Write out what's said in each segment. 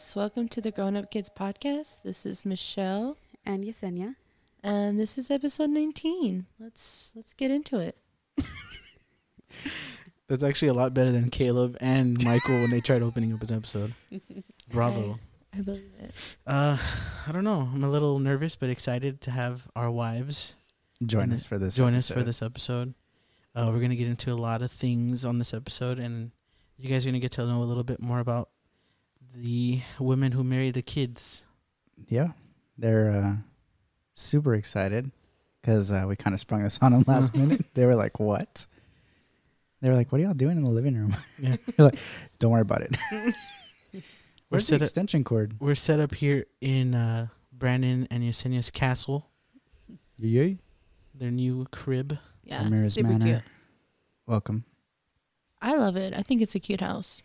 guys, welcome to the Grown Up Kids podcast. This is Michelle, and Yessenia. and this is episode 19. Let's let's get into it. That's actually a lot better than Caleb and Michael when they tried opening up his episode. Bravo. I believe it. Uh, I don't know. I'm a little nervous but excited to have our wives Join us for this. join us for episode. this episode. Uh, we're gonna get into a lot of things on this episode, and you guys are gonna get to know a little bit more about the women who marry the kids. Yeah, they're uh, super excited because uh, we kind of sprung this on them last minute. They were like, "What?" They were like, "What are y'all doing in the living room?" Yeah. You're like, "Don't worry about it." We're Where's the set up. extension cord? We're set up here in uh, Brandon and Yessenia's castle, Yay! their new crib. Yeah, Ramirez super Manor. cute. Welcome. I love it. I think it's a cute house.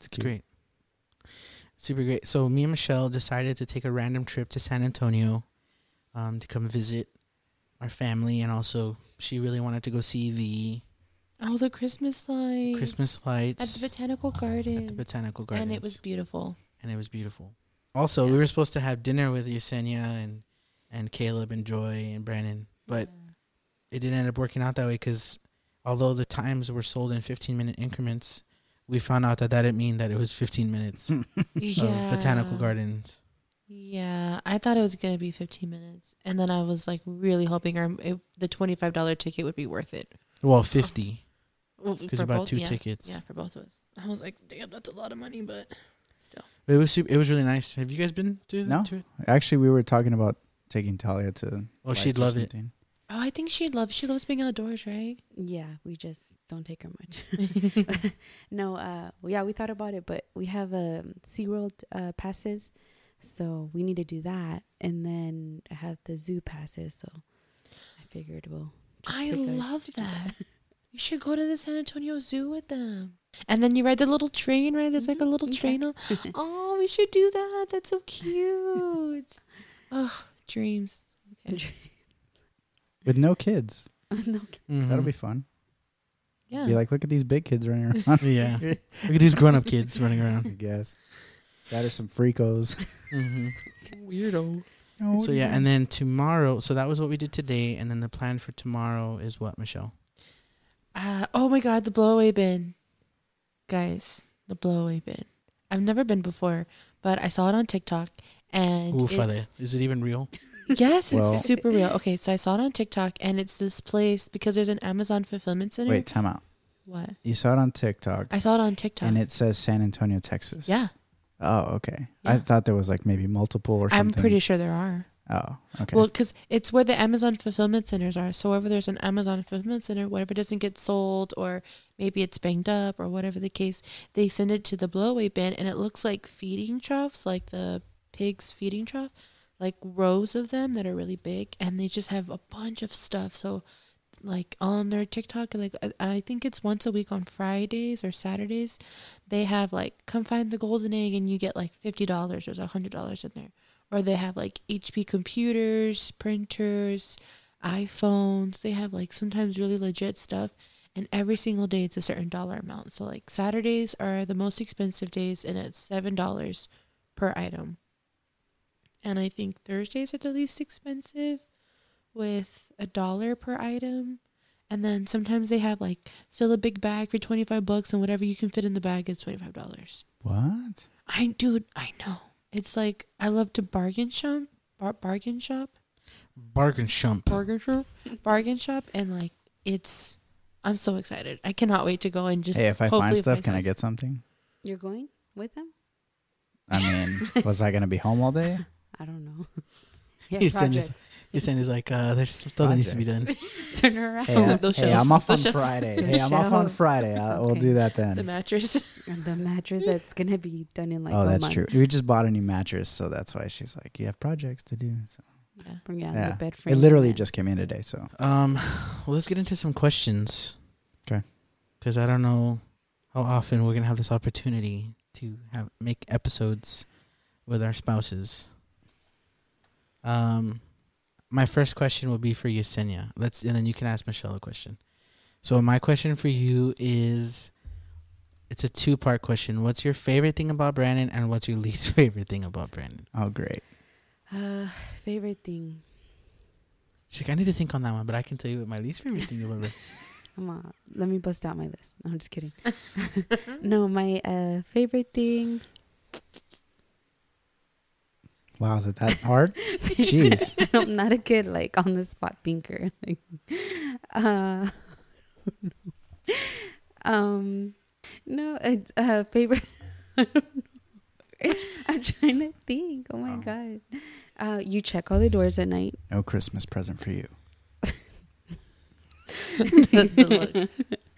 It's It's great. Super great. So me and Michelle decided to take a random trip to San Antonio um, to come visit our family and also she really wanted to go see the Oh, the Christmas lights, Christmas lights at the botanical garden. at the botanical garden, and it was beautiful. and it was beautiful. Also, we were supposed to have dinner with Yessenia and and Caleb and Joy and Brandon, but Yeah. it didn't end up working out that way because although the times were sold in 15 minute increments, we found out that that didn't mean that it was 15 minutes of yeah. botanical gardens. Yeah, I thought it was gonna be 15 minutes, and then I was like really hoping our it, the $25 ticket would be worth it. Well, 50 because for you bought both- two yeah. tickets. Yeah, for both of us. I was like, damn, that's a lot of money, but still. It was super, it was really nice. Have you guys been to, No. to it? Actually, we were talking about taking Talia to. Oh, she'd lights or love it. Oh, I think she loves she loves being outdoors, right? Yeah, we just don't take her much. no, uh, yeah, we thought about it, but we have um, SeaWorld uh, passes, so we need to do that, and then I have the zoo passes, so I figured we'll. Just I love that. You should go to the San Antonio Zoo with them. And then you ride the little train, right? There's like a little okay. train. On. Oh, we should do that. That's so cute. oh, dreams. Okay. With no kids. no, That'll Mhm. be fun. Yeah. Be like, look at these big kids running around. yeah. Look at these grown up kids running I around. guess. That is some freakos. hmm Weirdo. So yeah, and then tomorrow. So that was what we did today, and then the plan for tomorrow is what, Michelle? Uh, oh my God, the blowaway bin. Guys, the blowaway bin. I've never been before, but I saw it on TikTok. And Ufale. it's- Is it even real? Yes, it's super real. Okay, so I saw it on TikTok, and it's this place because there's an Amazon fulfillment center. Wait, time out. What? You saw it on TikTok, I saw it on TikTok. and it says San Antonio, Texas. Yeah. Oh, okay. I thought there was like maybe multiple or something. I'm pretty sure there are. Oh, okay. Well, because it's where the Amazon fulfillment centers are. So wherever there's an Amazon fulfillment center, whatever doesn't get sold, or maybe it's banged up, or whatever the case, they send it to the blowaway bin, and it looks like feeding troughs, like the pig's feeding trough, like rows of them that are really big, and they just have a bunch of stuff. So, like on their TikTok, like I- think it's once a week on Fridays or Saturdays, they have like come find the golden egg, and you get like fifty dollars or hundred dollars in there or they have like HP computers, printers, iPhones. They have like sometimes really legit stuff. And every single day it's a certain dollar amount. So like Saturdays are the most expensive days and it's seven dollars per item. And I think Thursdays are the least expensive with a dollar per item. And then sometimes they have like fill a big bag for twenty five bucks and whatever you can fit in the bag is twenty five dollars. what? I dude, I know. It's like I love to bargain shop, bar- bargain shop, Bargain shop. bargain shop, bargain shop, and like it's. I'm so excited. I cannot wait to go and just. hey, if I find stuff, can I get something? You're going with them? I mean, was I gonna be home all day? I don't know. Yeah, saying he's us- projects. Yessenia's like, uh, there's some stuff that needs to be done. Turn around. Hey, I, Those hey, shelves, I'm off on those shelves. Friday. Hey, I'm off on Friday. I, We'll do that then. The mattress. And the mattress that's gonna be done in like oh, a that's month. true. We just bought a new mattress, so that's why she's like, "You have projects to do." So Yeah. Bring out Yeah. the bed frame. it literally just came in today. So Um, well, let's get into some questions. 'Kay. Because I don't know how often we're gonna have this opportunity to have make episodes with our spouses. Um, my first question will be for Yessenia. Let's and then you can ask Michelle a question. So my question for you is, It's a two part question. What's your favorite thing about Brandon, and what's your least favorite thing about Brandon? Oh, great. Uh, favorite thing. She's like, I need to think on that one, but I can tell you what my least favorite thing about Brandon. Come on, let me bust out my list. No, I'm just kidding. no, my uh favorite thing. Wow, is it that hard? Jeez. I'm not a good like on the spot thinker. Like, uh, um, no, it's, uh, favorite. I don't know. I'm trying to think. Oh my Oh. god. Uh, you check all the doors at night. No Christmas present for you. the, the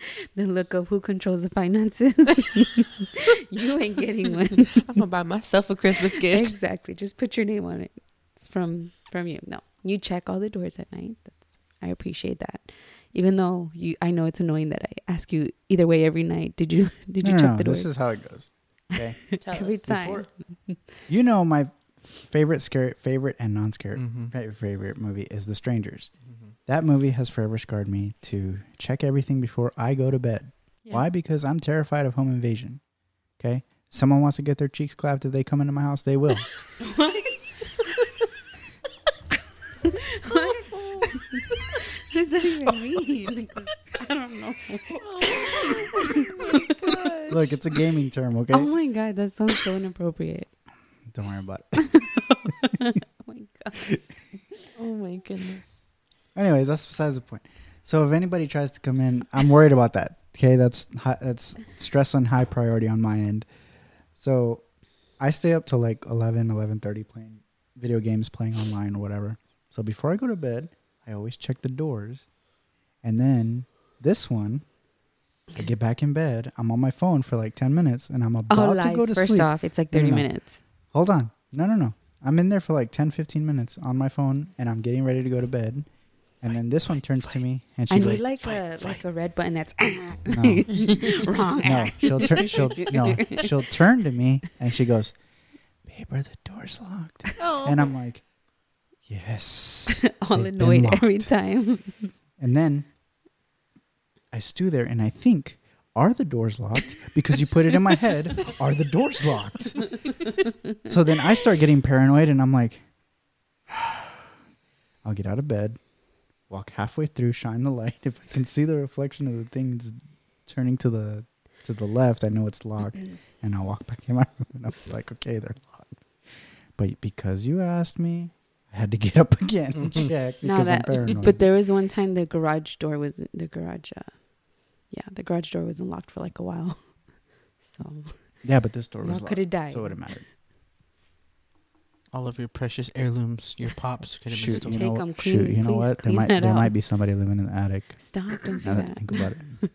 look. The look of who controls the finances. you ain't getting one. I'm gonna buy myself a Christmas gift. exactly. Just put your name on it. It's from from you. No, you check all the doors at night. That's I appreciate that. Even though you, I know it's annoying that I ask you either way every night. Did you did you no, check no, the doors? this is how it goes. Okay. Every us. time? Before- you know my favorite scary, favorite and non-scary Mm-hmm. favorite, favorite movie is The Strangers. Mm-hmm. That movie has forever scarred me to check everything before I go to bed. Yeah. Why? Because I'm terrified of home invasion. Okay? Someone wants to get their cheeks clapped if they come into my house, they will. what? what does that even mean? I don't know. Oh Look, it's a gaming term, okay? Oh my god, that sounds so inappropriate. Don't worry about it. Oh my god. Oh my goodness. Anyways, that's besides the point. So if anybody tries to come in, I'm worried about that. Okay, that's high, that's stress on high priority on my end. So I stay up till like 11, 11:30 playing video games, playing online or whatever. So before I go to bed, I always check the doors. And then this one, I get back in bed. I'm on my phone for like 10 minutes and I'm Oh, about to go to First sleep. off, it's like No, no, 30 no. minutes. Hold on. No, no, no. I'm in there for like 10, 15 minutes on my phone and I'm getting ready to go to bed. And then this one turns to me and I she's need like, like a fight, like a red button that's no, wrong. no. She'll turn. She'll no. She'll turn to me and she goes, "Babe, are the doors locked?" Oh. And I'm like, "Yes." All They've been annoyed every time. And then I stew there and I think, "Are the doors locked?" Because you put it in my head, "Are the doors locked?" so then I start getting paranoid and I'm like, "I'll get out of bed." Walk halfway through, shine the light. If I can see the reflection of the things turning to the to the left, I know it's locked. and I'll walk back in my room and I'm like, okay, they're locked. But because you asked me, I had to get up again and check No, because I'm that. paranoid. But there was one time the garage door was the garage. Uh, yeah, the garage door was unlocked for like a while. So yeah, but this door was could locked, have died. so it would have mattered. All of your precious heirlooms, your pops could have been Shoot, stolen. you Take know, 'em, shoot, clean- you know what? There might there out. might be somebody living in the attic. Stop! Don't say Now that I think about it,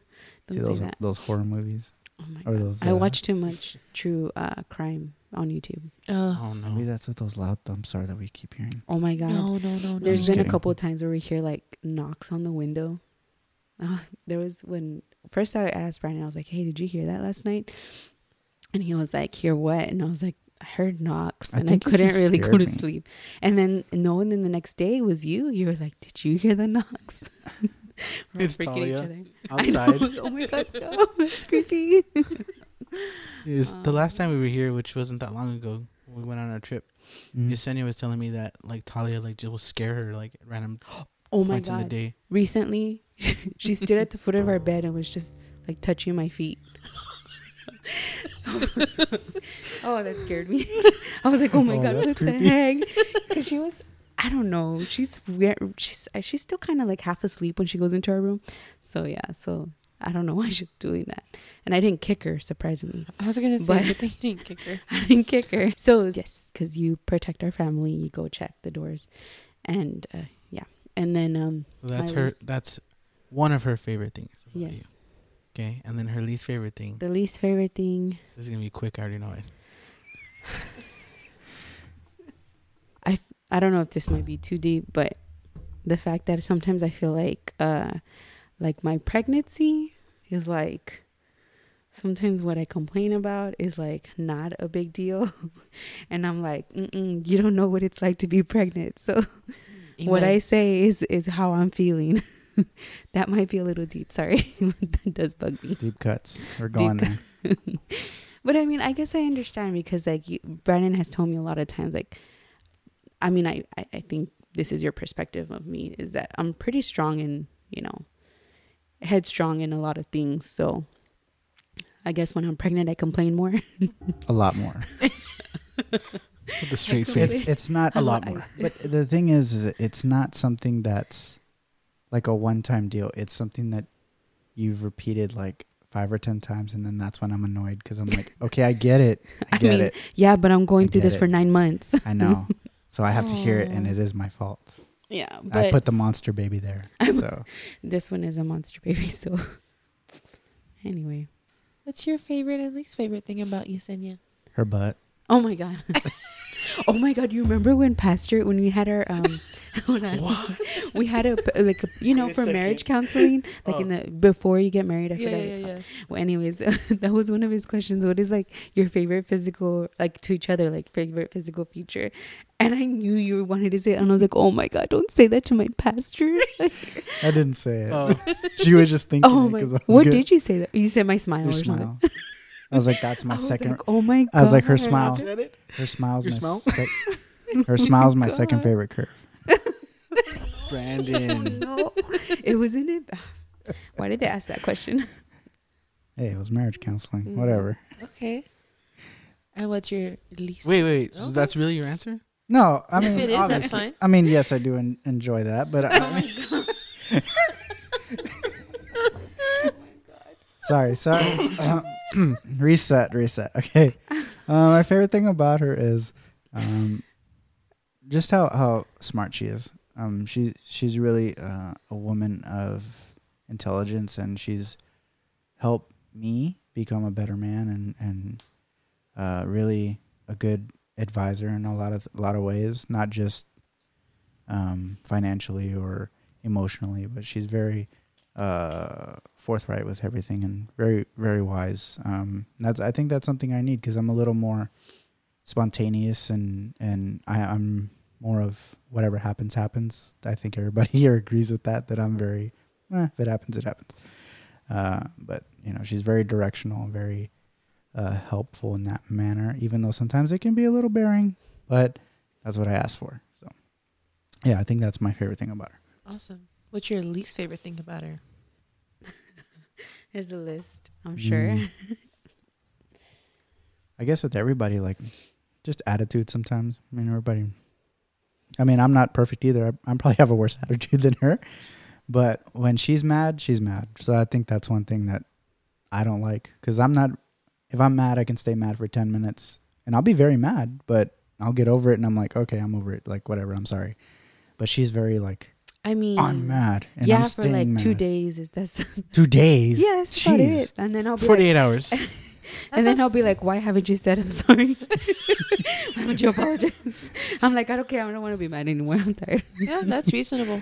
see Don't those that. those horror movies. Oh my or god! those, I uh, watch too much true uh, crime on YouTube. Oh, Oh Maybe that's what those loud thumps are that we keep hearing. Oh my god! no, no, no, no. There's just been kidding. a couple of times where we hear like knocks on the window. Uh, there was when first I asked Brandon, I was like, "Hey, did you hear that last night?" And he was like, "Hear what?" And I was like, "I heard knocks, I and I think couldn't really go scared to me. sleep." And then no, and then the next day was you. You were like, "Did you hear the knocks?" We're It's freaking Talia. other. I know. Outside. oh my god, stop! That's creepy. Is the Um, last time we were here, which wasn't that long ago, we went on our trip. Mm. Yessenia was telling me that like Talia like just will scare her like at random Oh my points in the day. Recently, she stood at the foot of our bed and was just like touching my feet. oh, that scared me. I was like, "Oh my Oh, god, that's what creepy. the heck?" Because she was, I don't know, she's weird. She's uh, she's still kind of like half asleep when she goes into our room. So yeah, so I don't know why she was doing that, and I didn't kick her. Surprisingly, I was gonna say, But- good thing you didn't kick her. I didn't kick her. So yes, because you protect our family, you go check the doors, and uh, yeah, and then um So that's My her. That's one of her favorite things about yes, you. Okay, and then her least favorite thing. the least favorite thing This is gonna be quick. I already know it. I don't know if this might be too deep, but the fact that sometimes I feel like uh like my pregnancy is like sometimes what I complain about is like not a big deal and I'm like Mm-mm, you don't know what it's like to be pregnant so what I say is is how I'm feeling that might be a little deep sorry that does bug me Deep cuts. We're going there. but I mean, I guess I understand because like you, Brandon has told me a lot of times, like, I mean, I, I, I think this is your perspective of me is that I'm pretty strong in, you know, headstrong in a lot of things. So I guess when I'm pregnant, I complain more. A lot more. With the straight face. It's it's not A lot more. But the thing is, is it's not something that's like a one-time deal. It's something that you've repeated like five or ten times, and then that's when I'm annoyed because I'm like, okay, I get it, I I get mean, it, yeah, but I'm going I through this it. for nine months. I know. So I have to hear it, and it oh. is my fault. Yeah, I put the monster baby there. I'm- So this one is a monster baby. So anyway, What's your favorite and least favorite thing about Yessenia? her butt. oh my god, oh my god, you remember when Pastor when we had our um, hold on. What? we had a like a, you know for second. marriage counseling like in Oh. the before you get married. I Yeah, forgot. yeah, yeah. Well, anyways, that was one of his questions. What is like your favorite physical like to each other like favorite physical feature? And I knew you wanted to say it, and I was like, oh my god, don't say that to my pastor. I didn't say it. Oh. she was just thinking oh it my, 'cause I was what good. did you say that? You said my smile Your or something. Smile. I was like, that's my I was second. like, oh my god. I was like, her smile. Her smile's Your my smile? sec- her smile's my second favorite curve. Oh, Brandon. no. It wasn't it. Why did they ask that question? Hey, it was marriage counseling. Mm. Whatever. Okay. And what's your least? Wait, wait. So that's really your answer? No, I If mean, it is, that's fine. I mean, yes, I do en- enjoy that, but I, sorry, sorry. reset, reset. Okay. Uh, my favorite thing about her is um, just how how smart she is. Um, she she's really uh, a woman of intelligence, and she's helped me become a better man, and and uh, really a good advisor in a lot of a lot of ways, not just um, financially or emotionally, but she's very uh, forthright with everything and very very wise. Um, that's I think that's something I need because I'm a little more spontaneous and and I, I'm more of whatever happens happens. I think everybody here agrees with that. That I'm very eh, if it happens it happens. Uh, but you know she's very directional, very uh, helpful in that manner. Even though sometimes it can be a little bearing, but that's what I asked for. So yeah, I think that's my favorite thing about her. Awesome. What's your least favorite thing about her? There's a list. I'm sure. Mm. I guess with everybody, like just attitude sometimes. I mean, everybody. I mean, I'm not perfect either. I, I probably have a worse attitude than her, but when she's mad, she's mad. So I think that's one thing that I don't like because I'm not. If I'm mad, I can stay mad for ten minutes, and I'll be very mad, but I'll get over it, and I'm like, okay, I'm over it. Like whatever, I'm sorry. But she's very like, I mean, I'm mad, and yeah, I'm for staying like two days is that's Two days. Yes, that's about Jeez. it. And then I'll be like, 48 hours. and then I'll be like, why haven't you said I'm sorry? why don't you apologize? I'm like, I don't care. I don't want to be mad anymore. I'm tired. Yeah, that's reasonable.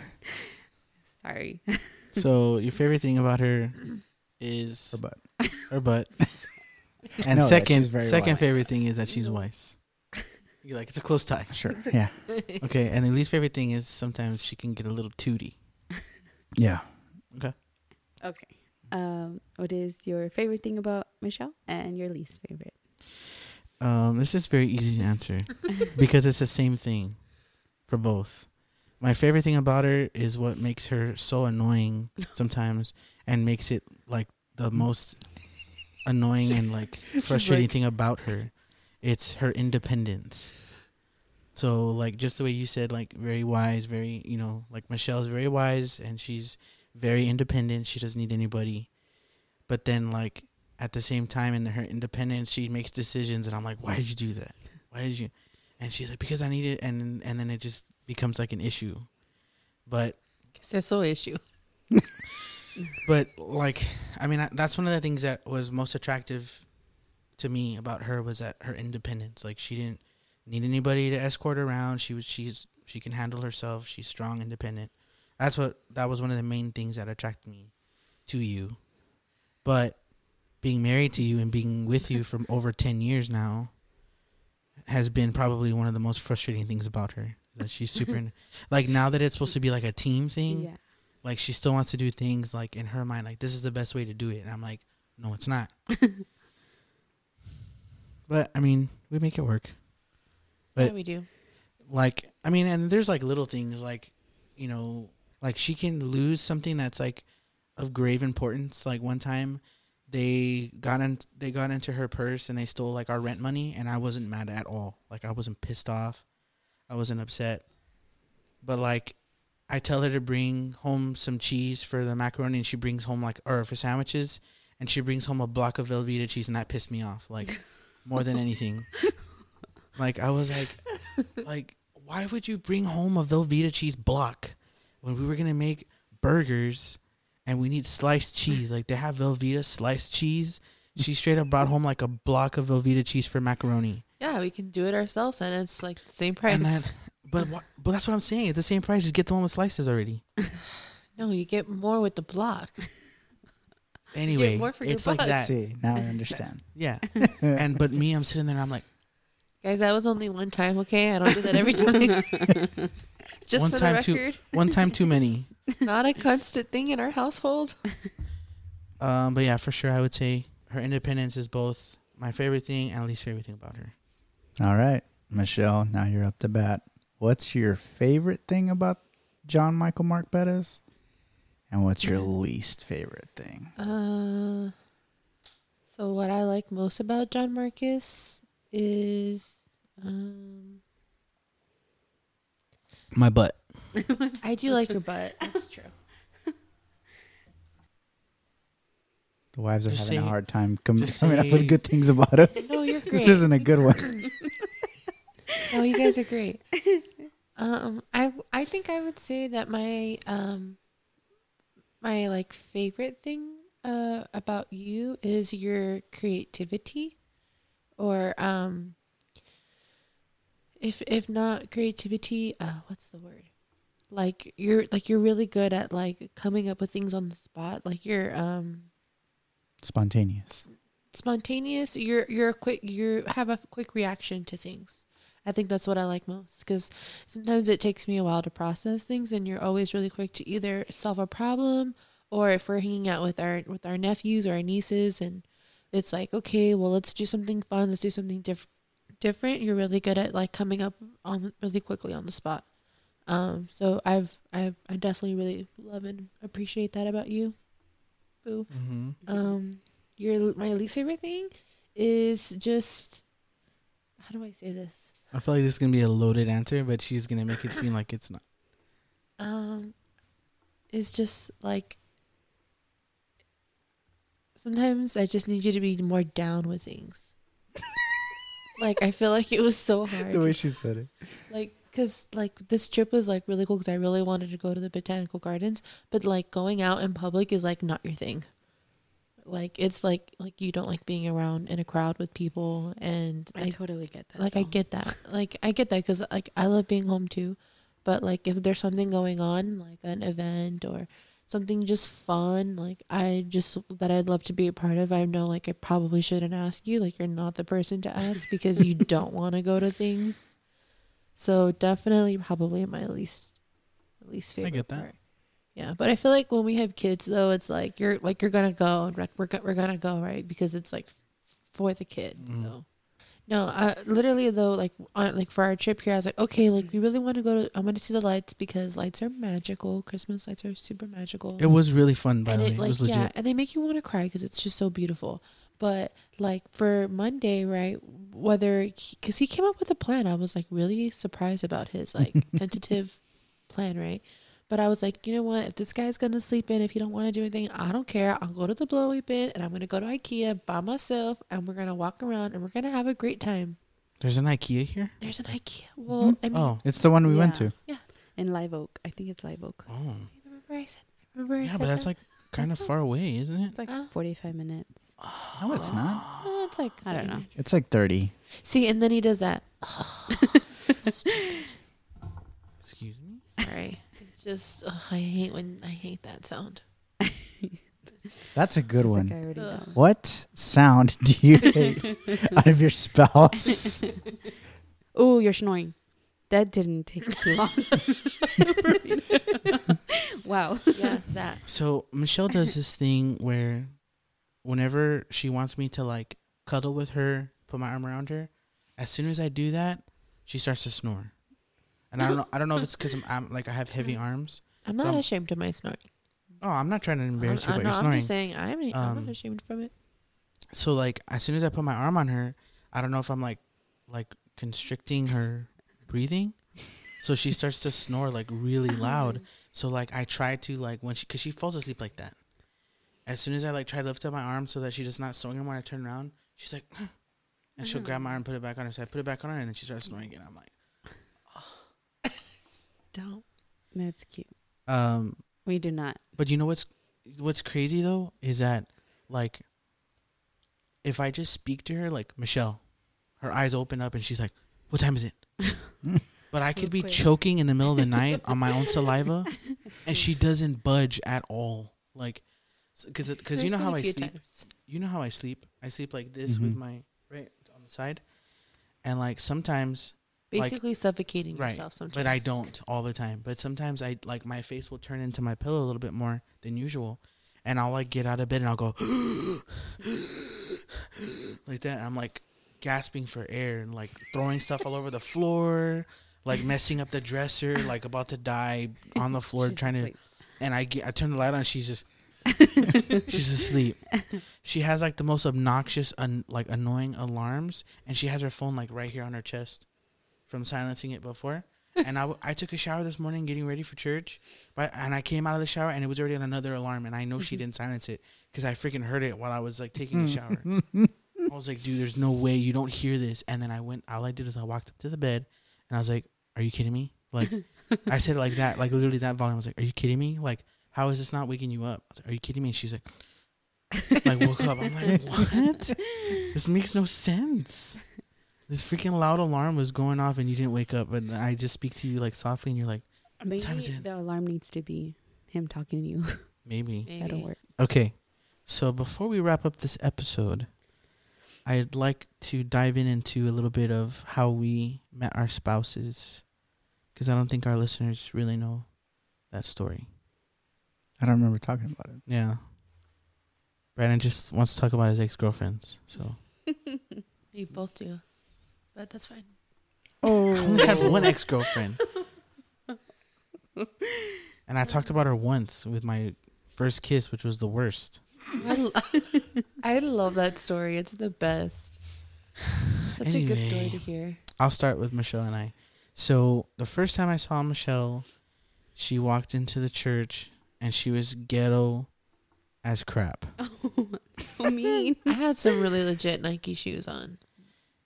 Sorry. so your favorite thing about her is Her butt. her butt. And know that second, very second wise. favorite thing is that she's wise. You're like it's a close tie. Sure. Yeah. Okay, and the least favorite thing is sometimes she can get a little tooty. Yeah. Okay. Okay. Um, what is your favorite thing about Michelle and your least favorite? Um, this is very easy to answer because it's the same thing for both. My favorite thing about her is what makes her so annoying sometimes and makes it like the most annoying and like frustrating like- thing about her. It's her independence. So like just the way you said, like very wise, very you know, like Michelle's very wise and she's very independent. She doesn't need anybody. But then like at the same time in her independence she makes decisions and I'm like, Why did you do that? Why did you and she's like, Because I need it and and then it just becomes like an issue. But That's so issue. but like I mean I- that's one of the things that was most attractive to me about her was that her independence. Like she didn't need anybody to escort her around. She was she's she can handle herself. She's strong, independent. That's what that was one of the main things that attracted me to you. But being married to you and being with you for over 10 years now has been probably one of the most frustrating things about her. That she's super in- like now that it's supposed to be like a team thing, Yeah. like she still wants to do things like in her mind like this is the best way to do it and i'm like no it's not but I mean, we make it work. yeah, we do. Like, I mean, and there's like little things like, you know, like she can lose something that's like of grave importance. Like one time, they got in, they got into her purse and they stole like our rent money, and I wasn't mad at all. Like I wasn't pissed off, I wasn't upset. But like, I tell her to bring home some cheese for the macaroni, and she brings home like or for sandwiches, and she brings home a block of Velveeta cheese, and that pissed me off like more than anything. Like I was like, like why would you bring home a Velveeta cheese block when we were gonna make burgers and we need sliced cheese? Like they have Velveeta sliced cheese. She straight up brought home like a block of Velveeta cheese for macaroni. Yeah, we can do it ourselves, and it's like the same price. Then, but what, but that's what I'm saying. It's the same price. Just get the one with slices already. no, you get more with the block. Anyway, more for your it's like buck. that. See, now I understand. Yeah. and but me, I'm sitting there. and I'm like, Guys, that was only one time, okay? I don't do that every time. Just One for time the too- record, one time too many. not a constant thing in our household. Um, but yeah, for sure, I would say her independence is both my favorite thing and least favorite thing about her. All right, Michelle, now you're up to bat. What's your favorite thing about John Michael Mark Bettis? And what's your least favorite thing? Uh, so what I like most about John Marcus is, um, My butt. I do like your butt. That's true. The wives are Just having say- a hard time com- just coming up with say- good things about us. No, you're great. This isn't a good one. Oh, you guys are great. Um, I I think I would say that my um my like favorite thing uh about you is your creativity, or um if if not creativity, uh, what's the word? Like you're like you're really good at like coming up with things on the spot. Like you're um Spontaneous. spontaneous you're you're a quick you have a quick reaction to things i think that's what i like most because sometimes it takes me a while to process things and you're always really quick to either solve a problem or if we're hanging out with our with our nephews or our nieces and it's like okay well let's do something fun let's do something diff- different you're really good at like coming up on really quickly on the spot um so i've i've i definitely really love and appreciate that about you boo Mm-hmm. um, your my least favorite thing is just how do I say this? I feel like this is gonna be a loaded answer, but she's gonna make it seem like it's not. Um, is just like sometimes I just need you to be more down with things. like I feel like it was so hard. The way she said it. like because like this trip was like really cool because I really wanted to go to the botanical gardens, but like going out in public is like not your thing. Like it's like like you don't like being around in a crowd with people, and I I totally get that. like I get that. Like I get that because like I love being home too, but like if there's something going on, like an event or something just fun, like I just that I'd love to be a part of. I know like I probably shouldn't ask you. Like you're not the person to ask because you don't want to go to things. So definitely, probably my least least favorite. I get that. part. Yeah, but I feel like when we have kids though, it's like you're like you're gonna go and we're we're, go- we're gonna go right because it's like for the kid. Mhm. So no, uh, literally though, like on like for our trip here, I was like, okay, like we really want to go to. I want to see the lights because lights are magical. Christmas lights are super magical. It was really fun, by and the way. it It was legit. yeah, and they make you want to cry because it's just so beautiful. But like for Monday, right? Whether because he came up with a plan, I was like really surprised about his like tentative plan, right? But I was like, you know what? If this guy's gonna sleep in, if he don't want to do anything, I don't care. I'll go to the blow away bin and I'm gonna go to IKEA by myself, and we're gonna walk around and we're gonna have a great time. There's an IKEA here. There's an IKEA. Well, I mean, Oh, It's the one we went to. Yeah. in Live Oak. I think it's Live Oak. oh, remember I said, remember I yeah, said but that's that? like kind of far away, isn't it? It's like Uh. 45 minutes. No, it's not. Oh, it's like I don't know. minutes. It's like 30. See, and then he does that. Excuse me. Sorry, it's just ugh, I hate when I hate that sound. That's a good It's one. I already know. What sound do you hate out of your spouse? Oh, you're snoring. That didn't take too long. wow. Yeah, that. So Michelle does this thing where, whenever she wants me to like cuddle with her, put my arm around her. As soon as I do that, she starts to snore, and I don't know. I don't know if it's because I'm, I'm like I have heavy arms. I'm not So- ashamed of my snoring. Oh, I'm not trying to embarrass I'm, you I'm, about your no, I'm just saying I'm, I'm Um, not ashamed from it. So like as soon as I put my arm on her, I don't know if I'm like like constricting her breathing. So she starts to snore like really loud. So like I try to like when she cuz she falls asleep like that. As soon as I like try to lift up my arm so that she's just not snoring anymore, I turn around, she's like and she'll grab my arm and put it back on her. So I put it back on her and then she starts snoring again. I'm like Don't. That's cute. um We do not. But you know what's what's crazy though is that like if I just speak to her like Michelle, her eyes open up and she's like, "What time is it?" but I could be quick. choking in the middle of the night on my own saliva, and she doesn't budge at all. Like, because because you know how I sleep. times. You know how I sleep. I sleep like this with Mhm. my right on the side, and like sometimes Like- Basically suffocating right, yourself sometimes. but I don't all the time. But sometimes I like my face will turn into my pillow a little bit more than usual, and I'll like get out of bed and I'll go like that. And I'm like gasping for air and like throwing stuff all over the floor, like messing up the dresser, like about to die on the floor trying to. asleep. And I get, I turn the light on. She's just she's asleep. She has like the most obnoxious, un, like annoying alarms, and she has her phone like right here on her chest from silencing it before. and I took a shower this morning getting ready for church, but and I came out of the shower and it was already on another alarm, and I know she mm-hmm. didn't silence it because I freaking heard it while I was like taking a shower. I was like, dude, there's no way you don't hear this. And then I went, all I did was I walked up to the bed and I was like, are you kidding me? Like, I said it like that, like literally that volume. I was like, are you kidding me? Like, how is this not waking you up? I was like, are you kidding me? And she's like, like woke up. I'm like, what? This makes no sense. This freaking loud alarm was going off and you didn't wake up. And I just speak to you like softly and you're like, Maybe time is the alarm needs to be him talking to you. maybe. Maybe. That'll work. Okay. So before we wrap up this episode, I'd like to dive in into a little bit of how we met our spouses because I don't think our listeners really know that story. I don't remember talking about it. Yeah. Brandon just wants to talk about his ex girlfriends. So We both do, but that's fine. Oh, I only had one ex girlfriend. and I talked about her once with my first kiss, which was the worst. I, lo- I love that story. It's the best. Such a good story to hear. I'll start with Michelle and I. So the first time I saw Michelle, she walked into the church and she was ghetto as crap. Oh, so mean. I had some really legit Nike shoes on.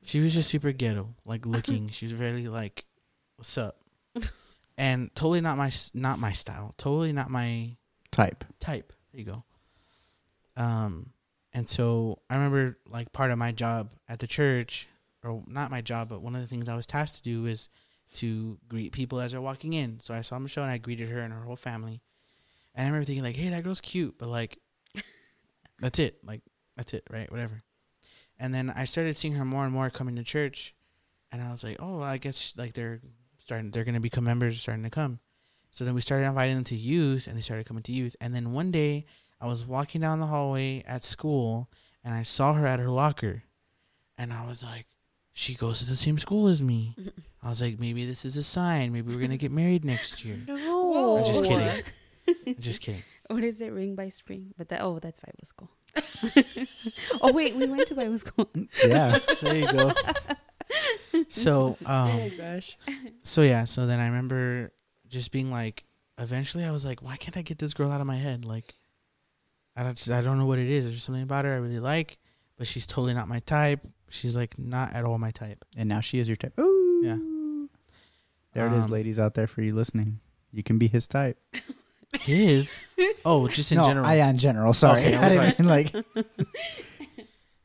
She was just super ghetto, like looking. she was very like, "What's up?" and totally not my not my style. Totally not my Type. type. There you go. Um, and so I remember like part of my job at the church, or not my job, but one of the things I was tasked to do is to greet people as they're walking in. So I saw Michelle and I greeted her and her whole family. And I remember thinking like, hey, that girl's cute, but like, that's it. Like, that's it, right? Whatever. And then I started seeing her more and more coming to church, and I was like, oh, I guess like they're starting, they're gonna become members, starting to come. So then we started inviting them to youth, and they started coming to youth. And then one day, I was walking down the hallway at school, and I saw her at her locker, and I was like, she goes to the same school as me. I was like, maybe this is a sign. Maybe we're gonna get married next year. No, I'm just kidding. I'm just kidding. What is it? Ring by spring. But that oh, that's Bible school. oh wait, we went to Bible school. Yeah, there you go. So, um, Oh gosh. so yeah. So then I remember just being like, eventually I was like, why can't I get this girl out of my head? Like, I don't, just, I don't know what it is. There's something about her I really like, but she's totally not my type. She's like not at all my type. And now she is your type. Ooh. Yeah. There it is, Um, ladies out there for you listening. You can be his type. His? Oh, just in no, general. I am general. Sorry, Okay, I I, was didn't mean like.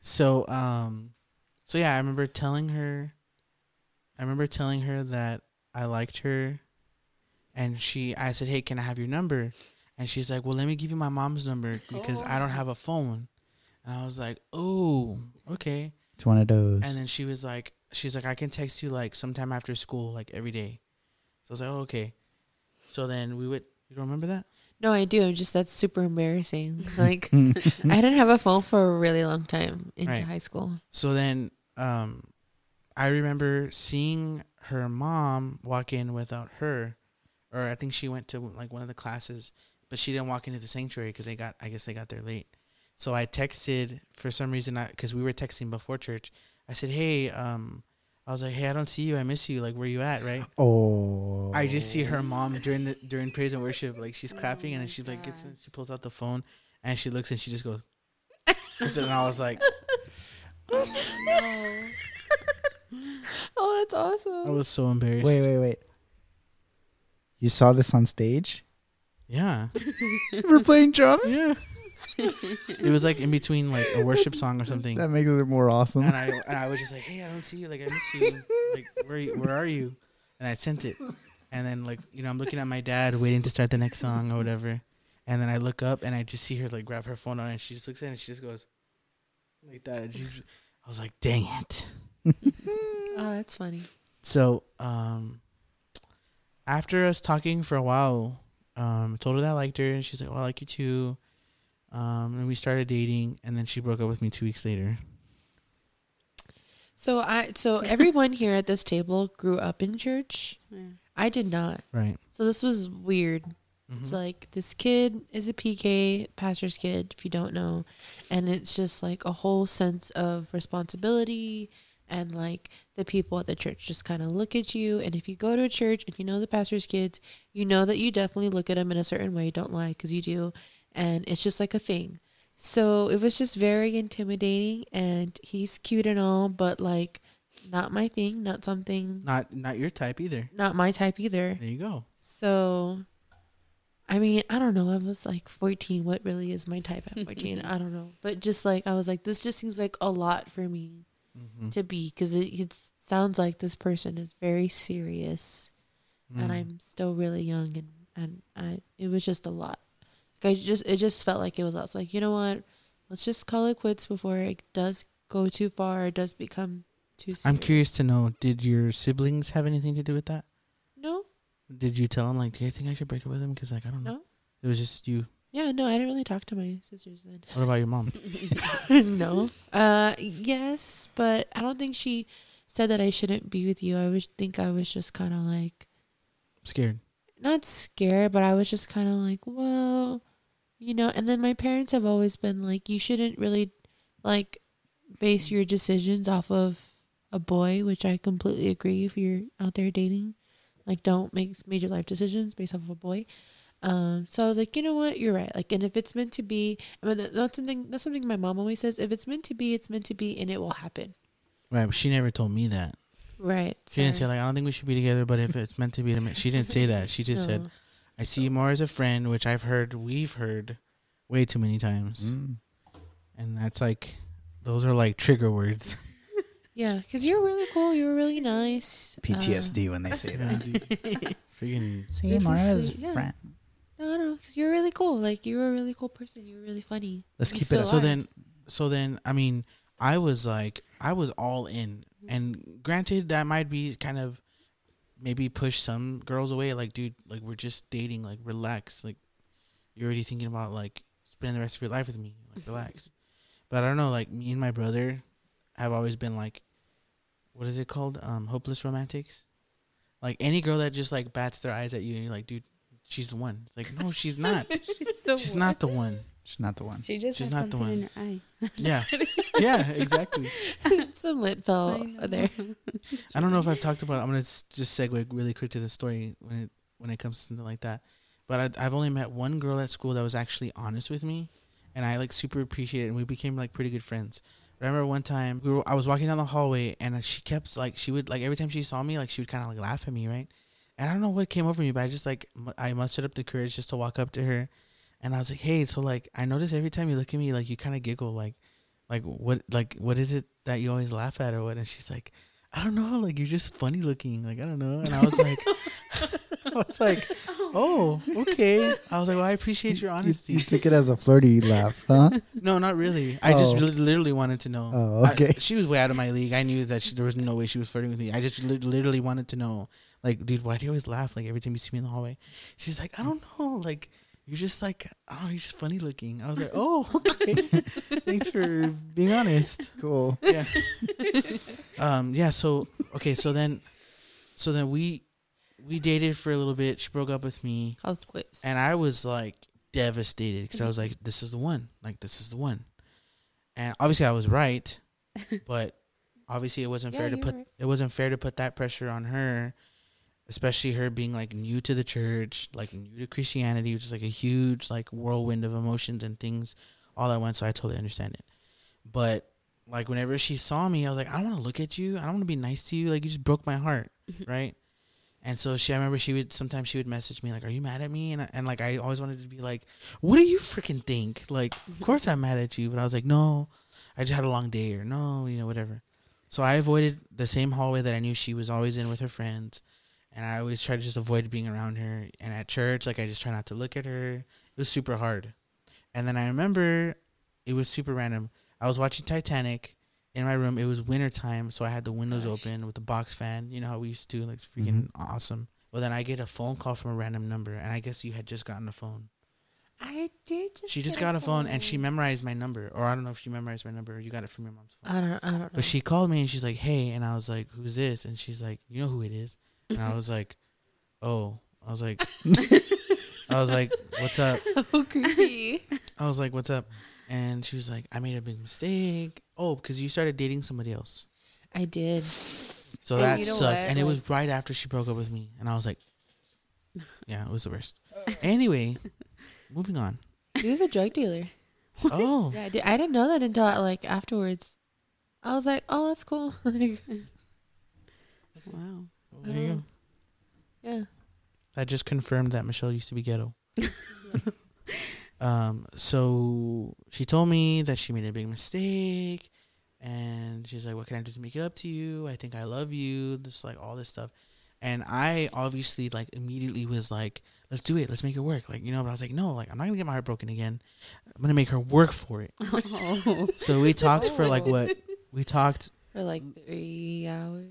So, um, so yeah, I remember telling her, I remember telling her that I liked her, and she, I said, "Hey, can I have your number?" And she's like, "Well, let me give you my mom's number because I don't have a phone." And I was like, "Oh, okay." It's one of those. And then she was like, "She's like, I can text you like sometime after school, like every day." So I was like, "Oh, okay." So then we would. You don't remember that? No, I do. I'm just that's super embarrassing. Like I didn't have a phone for a really long time into Right. high school. So then um, I remember seeing her mom walk in without her, or I think she went to like one of the classes, but she didn't walk into the sanctuary because they got, I guess they got there late. So I texted for some reason, because we were texting before church. I said, "Hey, um, I was like, hey, I don't see you. I miss you. Like, where you at? Right? Oh. I just see her mom during the during praise and worship, like she's clapping, and then she like gets, she pulls out the phone, and she looks and she just goes, and I was like, Oh, that's awesome. I was so embarrassed. Wait, wait, wait. You saw this on stage? Yeah, We're playing drums? yeah. It was like in between like a worship song or something, That makes it more awesome. and I and I was just like, hey, I don't see you. Like, I miss you. Like, where you, where are you? And I sent it, and then like you know I'm looking at my dad waiting to start the next song or whatever, and then I look up and I just see her like grab her phone on and she just looks at it and she just goes like that. And she, I was like, dang it. Oh, that's funny. So um, after us talking for a while, um, told her that I liked her, and she's like, "Well, I like you too." Um, and we started dating, and then she broke up with me two weeks later. So I so everyone here at this table grew up in church. Yeah. I did not. Right. So this was weird. It's Mhm. like this kid is a PK, pastor's kid, if you don't know. And it's just like a whole sense of responsibility and like the people at the church just kind of look at you. And if you go to a church and you know the pastor's kids, you know that you definitely look at them in a certain way. Don't lie because you do. And it's just like a thing. So it was just very intimidating. And he's cute and all, but like not my thing, not something, not not your type either. not my type either. There you go. So, I mean, I don't know. I was like 14. What really is my type at 14? I don't know. But just like, I was like, this just seems like a lot for me Mm-hmm. to be because it, it sounds like this person is very serious Mm. and I'm still really young and, and I, it was just a lot. I just, it just felt like it was. It's like, you know what? Let's just call it quits before it does go too far. It does become too serious. I'm curious to know: Did your siblings have anything to do with that? No, Did you tell them like, "Do you think I should break up with him?" Because like I don't know. No. It was just you. yeah, no, I didn't really talk to my sisters then. What about your mom? no. Uh yes, but I don't think she said that I shouldn't be with you. I would think I was just kind of like Scared. Not scared, but I was just kind of like, well, you know, and then my parents have always been like you shouldn't really like base your decisions off of a boy, which I completely agree if you're out there dating. Like don't make major life decisions based off of a boy. Um, so I was like, you know what, you're right. Like, and if it's meant to be, I mean, that's something that's something my mom always says. If it's meant to be, it's meant to be, and it will happen. Right. But she never told me that. Right. She didn't say like, "I don't think we should be together," but if it's meant to be, to she didn't say that. She just said, "I see you more as a friend," which I've heard, we've heard, way too many times, Mm. and that's like, those are like trigger words. Yeah, because you're really cool. You're really nice. Uh, PTSD when they say that. dude. Freaking See This is Mara's sweet, yeah. friend. no, no, because you're really cool. Like you're a really cool person. You're really funny. Let's You keep still it. so then so then i mean i was like i was all in and granted that might be kind of maybe push some girls away. Like dude like we're just dating. Like relax. Like you're already thinking about like spending the rest of your life with me. Like relax. But i don't know like me and my brother have always been like what is it called? Um hopeless romantics. Like any girl that just like bats their eyes at you and you're like dude she's the one. It's like no she's not. She's not the one She's not the one. She just She's had not the something in her eye. yeah yeah exactly Some lit I fell know. there. I don't know if I've talked about. I'm gonna just segue really quick to the story when it when it comes to something like that. But I, I've only met one girl at school that was actually honest with me, and I like super appreciate it, and we became like pretty good friends. I remember one time we were I was walking down the hallway, and uh, she kept like she would like every time she saw me, like she would kind of like laugh at me, right? And I don't know what came over me, but I just like mu- I mustered up the courage just to walk up to her, and I was like, "Hey, so like I notice every time you look at me, like you kind of giggle, like, like what, like what is it that you always laugh at or what?" And she's like, "I don't know, like you're just funny looking, like I don't know." And I was like, I was like, "Oh, okay." I was like, "Well, I appreciate your honesty." you took it as a flirty laugh, huh? No, not really. I just Oh. li- literally wanted to know. Oh, I- okay. she was way out of my league. I knew that she, there was no way she was flirting with me. I just li- literally wanted to know, like, dude, why do you always laugh like every time you see me in the hallway? She's like, I don't know, like, you're just like, oh, you're just funny looking. I was like, oh, okay. Thanks for being honest. Cool. Yeah. um. Yeah. So okay. So then, so then we we dated for a little bit. She broke up with me, Called it quits. and I was like devastated because I was like, this is the one. Like this is the one. And obviously, I was right, but obviously, it wasn't Yeah, fair to put right. it wasn't fair to put that pressure on her, especially her being like new to the church, like new to Christianity, which is like a huge like whirlwind of emotions and things all at once. So I totally understand it. But like whenever she saw me, I was like, I don't want to look at you. I don't want to be nice to you. Like you just broke my heart, mm-hmm. right? And so she, I remember she would sometimes she would message me like, "Are you mad at me?" And I- and like I always wanted to be like, "What do you freaking think?" Like, of mm-hmm. course I'm mad at you, but I was like, "No, I just had a long day," or "No, you know, whatever." So I avoided the same hallway that I knew she was always in with her friends, and I always tried to just avoid being around her. And at church, like I just try not to look at her. It was super hard. And then I remember it was super random. I was watching Titanic in my room. It was winter time, so I had the windows Gosh. open with the box fan. You know how we used to do, like it's mm-hmm. freaking awesome. Well, then I get a phone call from a random number, and I guess you had just gotten a phone. I did. Just She just got a phone, and she memorized my number, or I don't know if she memorized my number, or you got it from your mom's phone. I don't. I don't know. But she called me and she's like, "Hey," and I was like, "Who's this?" And she's like, "You know who it is?" And I was like, "Oh." I was like, I was like, "What's up?" so oh, creepy. I was like, "What's up?" And she was like, "I made a big mistake." Oh, because you started dating somebody else. I did. So And that you know sucked, what? and it Like- was right after she broke up with me, and I was like, "Yeah, it was the worst." Anyway, moving on. He was a drug dealer. Oh, Yeah, I, did, I didn't know that until like afterwards. I was like, oh, that's cool. Like, Wow. There you go. yeah. That just confirmed that Michelle used to be ghetto. um, so she told me that she made a big mistake, and she's like, "What can I do to make it up to you? I think I love you." This like all this stuff, and I obviously like immediately was like, "Let's do it. Let's make it work." Like you know, but I was like, "No, like I'm not gonna get my heart broken again. I'm gonna make her work for it." Oh. So we talked for like what? We talked. For like three hours.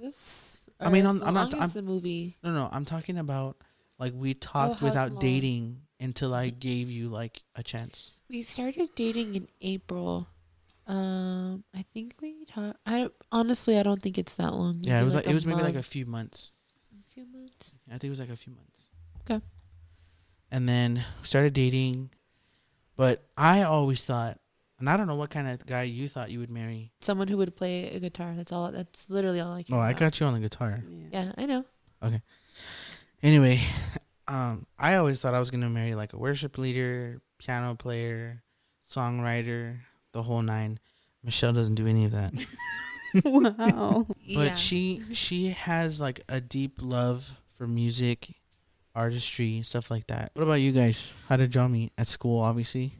Was, I mean, I'm- I'm not- I'm- the movie. No, no, I'm talking about like we talked how without long? dating until I gave you like a chance. We started dating in April. Um, I think we talked. I honestly, I don't think it's that long. Yeah, it was like, a it was maybe like a few months. a few months. I think it was like a few months. Okay. And then started dating, but I always thought, and I don't know what kind of guy you thought you would marry. Someone who would play a guitar. That's all. That's literally all I can. Oh, I got you on the guitar. Yeah, I know. Okay. Anyway, um, I always thought I was gonna marry like a worship leader, piano player, songwriter, the whole nine. Michelle doesn't do any of that. wow. but yeah. she she has like a deep love for music artistry stuff like that what about you guys how did y'all meet at school obviously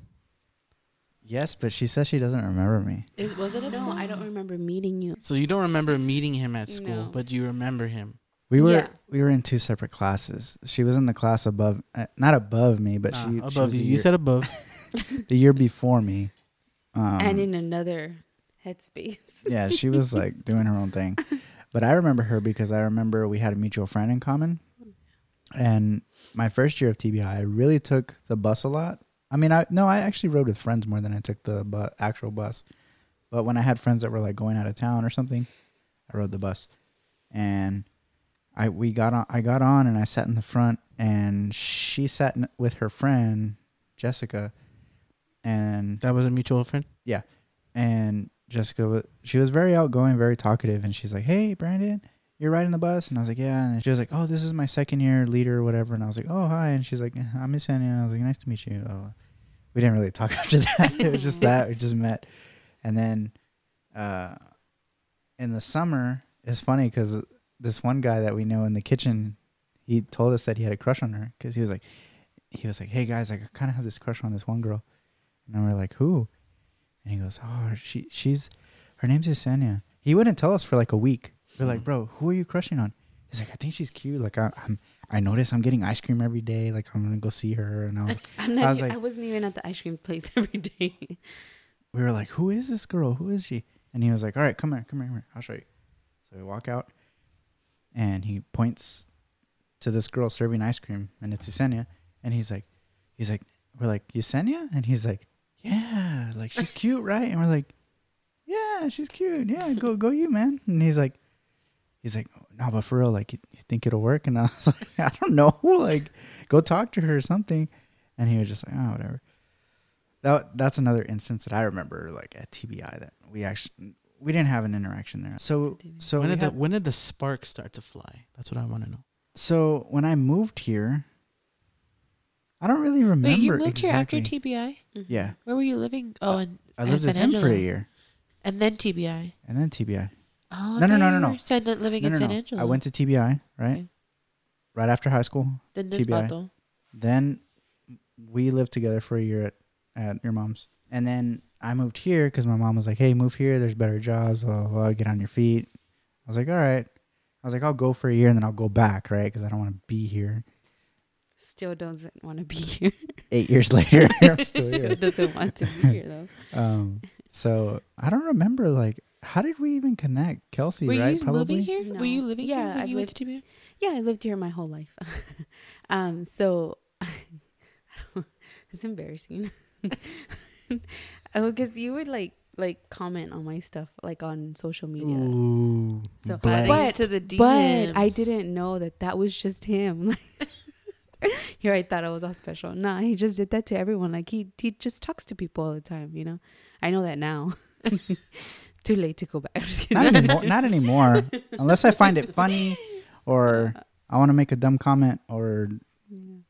Yes, but she says she doesn't remember me. Is, was it a No, I don't remember meeting you. so you don't remember meeting him at school No. but you remember him We were Yeah. we were in two separate classes. She was in the class above, uh, not above me, but Nah, she she above was you the you year, said above the year before me. Um, and in another headspace. yeah, she was like doing her own thing. But I remember her because I remember we had a mutual friend in common. And my first year of TBI, I really took the bus a lot. I mean, I no, I actually rode with friends more than I took the bu- actual bus. But when I had friends that were like going out of town or something, I rode the bus. And I we got on I got on and I sat in the front and she sat in, with her friend Jessica and that was a mutual friend? Yeah, and Jessica, wa- she was very outgoing, very talkative, and she's like, "Hey, Brandon, you're riding the bus," and I was like, "Yeah," and she was like, "Oh, this is my second year leader or whatever," and I was like, "Oh, hi," and she's like, "I'm Yessenia," and I was like, "Nice to meet you." Oh, we didn't really talk after that. it was just that we just met, and then, uh, in the summer, it's funny because this one guy that we know in the kitchen, he told us that he had a crush on her because he was like, he was like, "Hey guys, I kind of have this crush on this one girl," and we're like, "Who?" And he goes, "Oh, she she's her name's Yessenia." He wouldn't tell us for like a week. We're like, Mhm. "Bro, who are you crushing on?" He's like, "I think she's cute. Like I, I'm I notice I'm getting ice cream every day. Like I'm gonna go see her." And I was, I'm not, I I, was like- I wasn't even at the ice cream place every day. we were like, "Who is this girl? Who is she?" And he was like, "All right, come here, come here, come here. I'll show you." So we walk out, and he points to this girl serving ice cream, and it's Yessenia. and he's like, he's like, we're like Yessenia, and he's like, yeah, like she's cute, right? And we're like, yeah, she's cute. Yeah, go go you, man. And he's like, he's like, no, but for real, like, you, you think it'll work? And I was like, I don't know, like, go talk to her or something. And he was just like, oh, whatever. That that's another instance that I remember, like at TBI, that we actually we didn't have an interaction there. So so when we did the had- when did the spark start to fly? That's what I want to know. so when I moved here, I don't really remember. Wait, you moved exactly. here after TBI? Mhm. Yeah, Where were you living? Oh, in I in lived with San him for a year, And then TBI. and then TBI. Oh, No, no, I no, no, no. Said that living No, in no, San no. Angelo. I went to TBI right, Okay. right after high school. Then this TBI. vato. Then we lived together for a year at, at your mom's. And then I moved here because my mom was like, hey, move here. There's better jobs. Blah, blah, blah, get on your feet. I was like, all right. I was like, I'll go for a year and then I'll go back, right? Because I don't want to be here. Still doesn't want to be here. Eight years later, I'm still Still here. doesn't want to be here though. Um, so I don't remember, like, how did we even connect? Kelsey, Were right? you Probably. moving here? No. Were you living Yeah, here when I've you went to TBI? Yeah, I lived here my whole life. um, so it's embarrassing. oh, because you would like like comment on my stuff like on social media. Ooh, So- bless. But- to the But I didn't know that that was just him. Here I thought I was all special. Nah, he just did that to everyone. Like he he just talks to people all the time. You know, I know that now. Too late to go back. I'm just kidding. not anymore. Not anymore. Unless I find it funny, or I want to make a dumb comment, or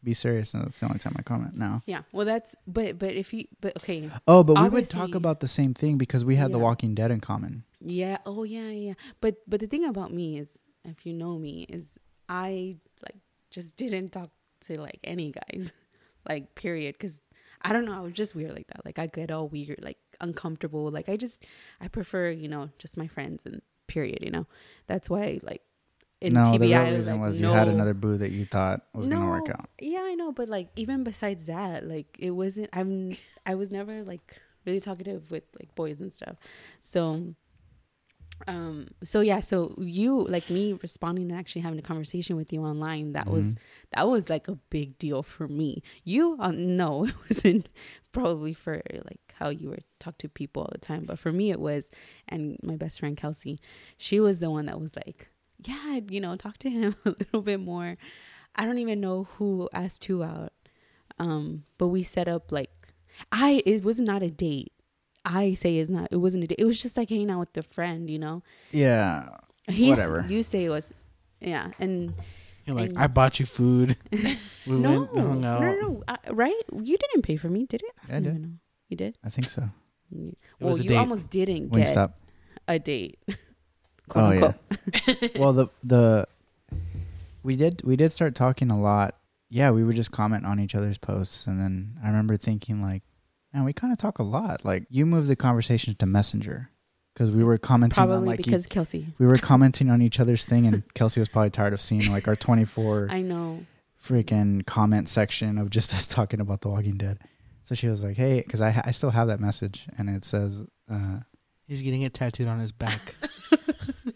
be serious. And that's the only time I comment now. Yeah. Well, that's but but if you but okay. Oh, but we would talk about the same thing because we had The Walking Dead in common. Yeah. Oh yeah, yeah. But but the thing about me is, if you know me, is I like just didn't talk to like any guys, like period. Because I don't know, I was just weird like that. Like I get all weird, like uncomfortable. Like I just I prefer you know just my friends and period. You know that's why like in no, TBI the real I was reason like, was you had another boo that you thought was gonna work out. Yeah, I know, but like even besides that, like it wasn't. I'm. I was never like really talkative with like boys and stuff. So, um. So yeah. So you like me responding and actually having a conversation with you online. That was Mhm. that was like a big deal for me. You, uh, no, it wasn't probably for like how you were talk to people all the time, but for me it was. And my best friend Kelsey, she was the one that was like, yeah, you know, talk to him a little bit more. I don't even know who asked who out, um, but we set up like, I it was not a date. I say it's not. It wasn't a date. It was just like hanging out with a friend, you know. Yeah, He's, Whatever. You say it was, yeah, and You're like, And- I bought you food. we no, went hung no, out. no, no, uh, right? You didn't pay for me, did it? I don't did. know. You did. I think so. You- well, was you date. almost didn't get Wingstop. a date. Oh, Quote, yeah. well, the the we did we did start talking a lot. Yeah, we would just comment on each other's posts, and then I remember thinking like, man, we kind of talk a lot. Like you moved the conversation to Messenger because we were commenting on like each- because Kelsey. we were commenting on each other's thing, and Kelsey was probably tired of seeing like our twenty four I know. freaking comment section of just us talking about The Walking Dead. So she was like, "Hey," because I I still have that message, and it says, uh, He's getting it tattooed on his back.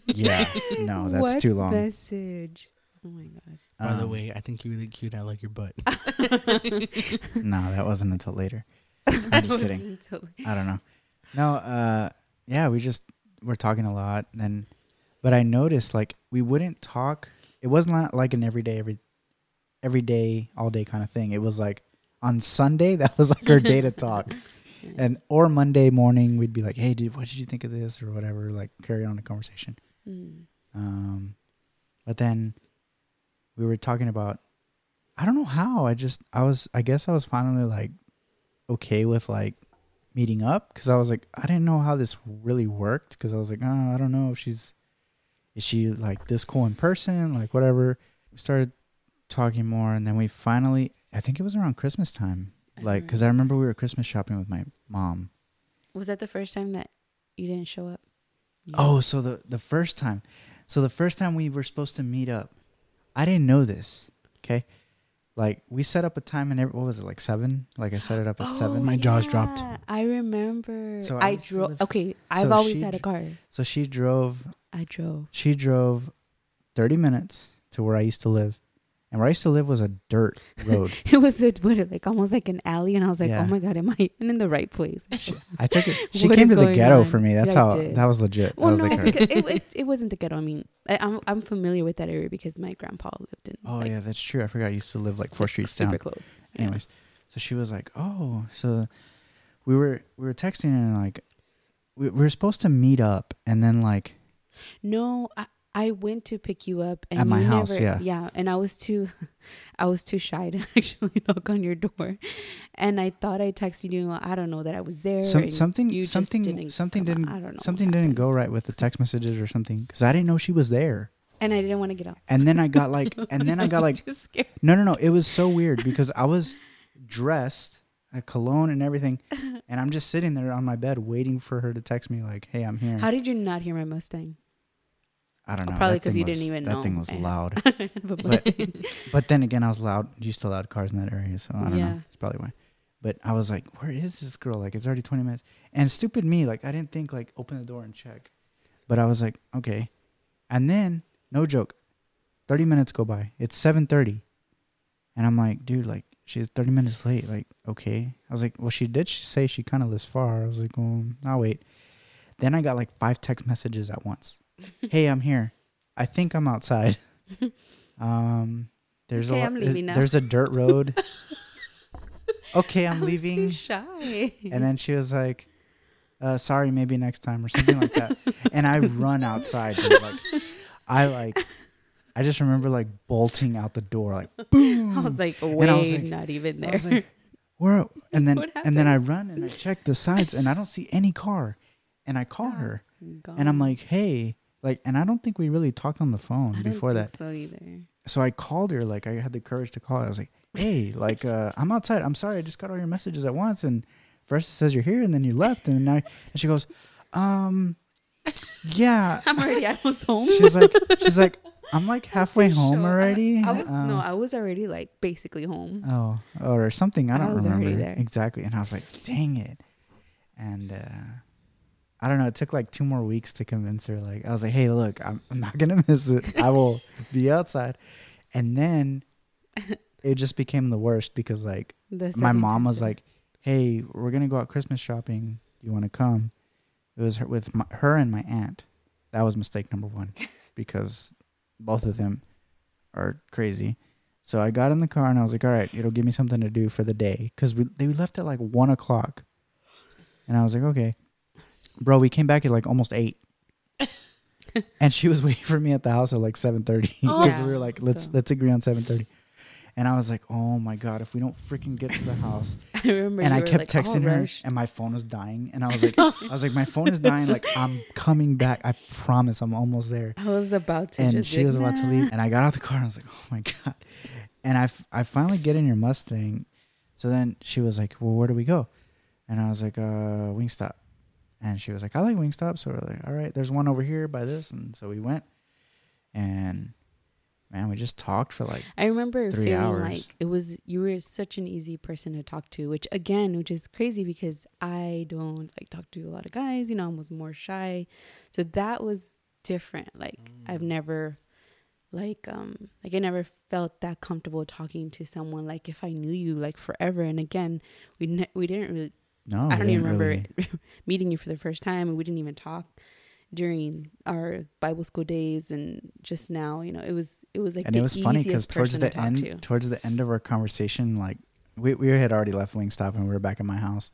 "Yeah, no, that's What too long." Message. Oh my god. By the Um, way, I think you're really cute. I like your butt. no, that wasn't until later. I'm just kidding. Totally. I don't know. No, uh, yeah, we just were talking a lot, and but I noticed like we wouldn't talk. It wasn't li- like an everyday, every every day, all day kind of thing. It was like on Sunday that was like our day to talk, and or Monday morning we'd be like, "Hey, dude, what did you think of this?" or whatever. Like carry on the conversation. Mm. Um, but then we were talking about. I don't know how. I just I was. I guess I was finally like okay with like meeting up because I was like I didn't know how this really worked because I was like oh I don't know if she's is she like this cool in person like whatever. We started talking more and then we finally I think it was around Christmas time like because I remember we were Christmas shopping with my mom. was that the first time that you didn't show up? Oh, so the the first time, so the first time we were supposed to meet up, I didn't know this. Okay, like we set up a time and every, what was it like seven? Like I set it up at Oh, seven. My jaw's dropped. yeah, I remember. So I I, drove. Okay, I've always she had a car. So she drove. I drove. She drove thirty minutes to where I used to live, And where I used to live was a dirt road. it was a, what, like almost like an alley, and I was like, Yeah. "Oh my god, am I even in the right place?" I took it. She What came to the ghetto on? for me. That's Yeah, how that was legit. Well, was no, like it, it it wasn't the ghetto. I mean, I, I'm I'm familiar with that area because my grandpa lived in. Oh like, yeah, that's true. I forgot I used to live like four streets super down. close. Yeah. Anyways, so she was like, "Oh, so we were we were texting and like we, we were supposed to meet up and then like No, I, I went to pick you up and At my you house, never, yeah. yeah, and I was too, I was too shy to actually knock on your door, and I thought I texted you. I don't know that I was there. some, something something didn't something didn't I don't know. something didn't go right with the text messages or something because I didn't know she was there. and I didn't want to get out. And then I got like and then I got like no no no it was so weird because I was dressed a cologne and everything and I'm just sitting there on my bed waiting for her to text me like hey I'm here. How did you not hear my Mustang? I don't know. Probably that 'cause thing you didn't even that know thing was loud. But But- then again, I was loud, used to loud cars in that area, so I don't Yeah. know. It's probably why. But I was like, "Where is this girl? Like, it's already twenty minutes." And stupid me, like, I didn't think like open the door and check. But I was like, "Okay," and then no joke, thirty minutes go by. It's seven thirty, and I'm like, "Dude, like, she's thirty minutes late." Like, okay. I was like, "Well, she did say she kind of lives far." I was like, "Well, I'll wait." Then I got like five text messages at once. Hey, I'm here. I think I'm outside. um, there's Okay, a I'm now. there's a dirt road. okay, I'm I was leaving. Shy. And then she was like, uh, "Sorry, maybe next time" or something like that. And I run outside. Dude, like, I like, I just remember like bolting out the door, like boom. I was like, wait, was like- not even I there. was like, "Where?" And then and then I run and I check the sides and I don't see any car, and I call her and I'm like, "Hey." Like, and I don't think we really talked on the I phone don't before that. So either. so I called her, like I had the courage to call her. I was like, "Hey, like uh, I'm outside. I'm sorry, I just got all your messages at once, and first it says you're here, and then you left, and now." And she goes, "Um, yeah." I'm already almost home. She's like, she's like, I'm like halfway home short. already. I was, Um, no, I was already like basically home. oh, or something. I I don't already remember exactly. And I was like, dang it. And uh, I don't know. It took like two more weeks to convince her. Like, I was like, hey, look, I'm, I'm not gonna miss it. I will be outside. And then it just became the worst because like The my mom was like, "Hey, we're gonna go out Christmas shopping. Do you want to come?" It was her, with my, her and my aunt. That was mistake number one because both of them are crazy. So I got in the car and I was like, "All right, it'll give me something to do for the day." Because we they left at like one o'clock, and I was like, "Okay, bro." We came back at like almost eight. and she was waiting for me at the house at like seven thirty because Oh. we were like, let's So- let's agree on seven thirty. And I was like, oh my god, if we don't freaking get to the house, I remember. and I kept like, "Oh, texting her, rush." and my phone was dying, and I was like, I was like, my phone is dying, like I'm coming back, I promise, I'm almost there. I was about to. And she was about to leave, and I got out the car, and I was like, oh my god. And I, f- I finally get in your Mustang, so then she was like, well, where do we go? And I was like, uh, Wingstop. And she was like, I like Wingstop, so we're like, all right, there's one over here by this, and so we went, and man, we just talked for like I remember three feeling hours. like it was you were such an easy person to talk to, which again, which is crazy because I don't like talk to a lot of guys. You know, I was more shy, so that was different. Like I've never, like um, like I never felt that comfortable talking to someone. Like if I knew you like forever, and again, we ne- we didn't really. No, I don't even remember really- meeting you for the first time, and we didn't even talk during our Bible school days and just now, you know, it was it was like and it was funny because towards the to end to. towards the end of our conversation like we, we had already left wingstop and we were back at my house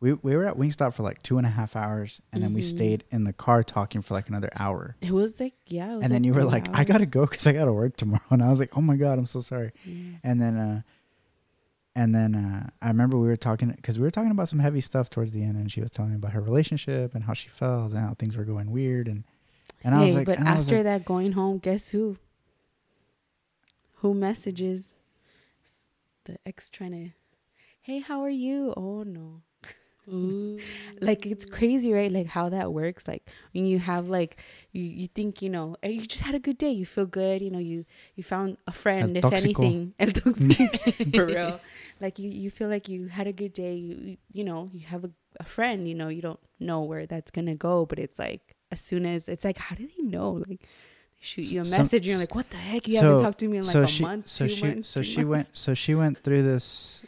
we, we were at wingstop for like two and a half hours and then we Mhm. stayed in the car talking for like another hour It was like yeah, was and then you were like i gotta go because i gotta work tomorrow and i was like oh my god i'm so sorry Yeah. and then uh and then uh, I remember we were talking because we were talking about some heavy stuff towards the end, and she was telling me about her relationship and how she felt and how things were going weird, and and I was like, but and I was after like, that going home, guess who? Who messages? The ex trying to, hey, how are you? Oh no. Ooh. like it's crazy right like how that works like when you have like you, you think you know you just had a good day you feel good you know you you found a friend El if tóxico. anything El tóxico, for real like you you feel like you had a good day you you, know you have a, a friend you know you don't know where that's gonna go but it's like as soon as it's like how do they know like they shoot you a Some- message. and you're like, what the heck? You so- haven't talked to me in like so a she month, so she months, so she months. went so she went through this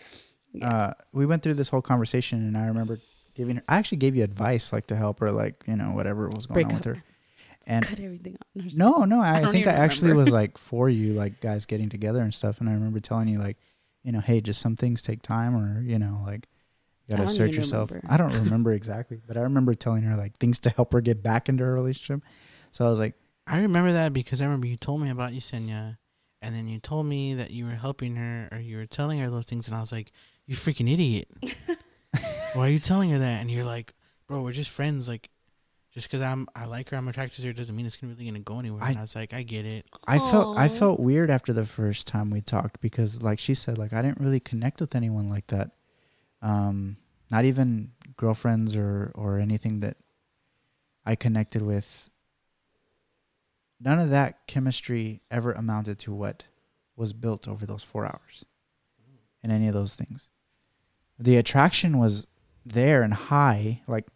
Yeah. uh we went through this whole conversation and I remember giving her I actually gave you advice like to help her like, you know, whatever was going Break on up. with her. And Cut everything out. No, no, I, I think I actually was like for you, like guys getting together and stuff. And I remember telling you like, you know, hey, just some things take time, or you know, like you gotta don't search yourself. remember. I don't remember exactly, but I remember telling her like things to help her get back into her relationship. So I was like, I remember that because I remember you told me about Yessenia, and then you told me that you were helping her or you were telling her those things, and I was like, "You freaking idiot! Why are you telling her that?" And you're like, "Bro, we're just friends. Like, just because I'm I like her, I'm attracted to her, doesn't mean it's really gonna go anywhere." I- and I was like, "I get it." I felt I felt weird after the first time we talked because like she said like I didn't really connect with anyone like that. Um not even girlfriends or or anything that I connected with. None of that chemistry ever amounted to what was built over those 4 hours. In any of those things. The attraction was there and high like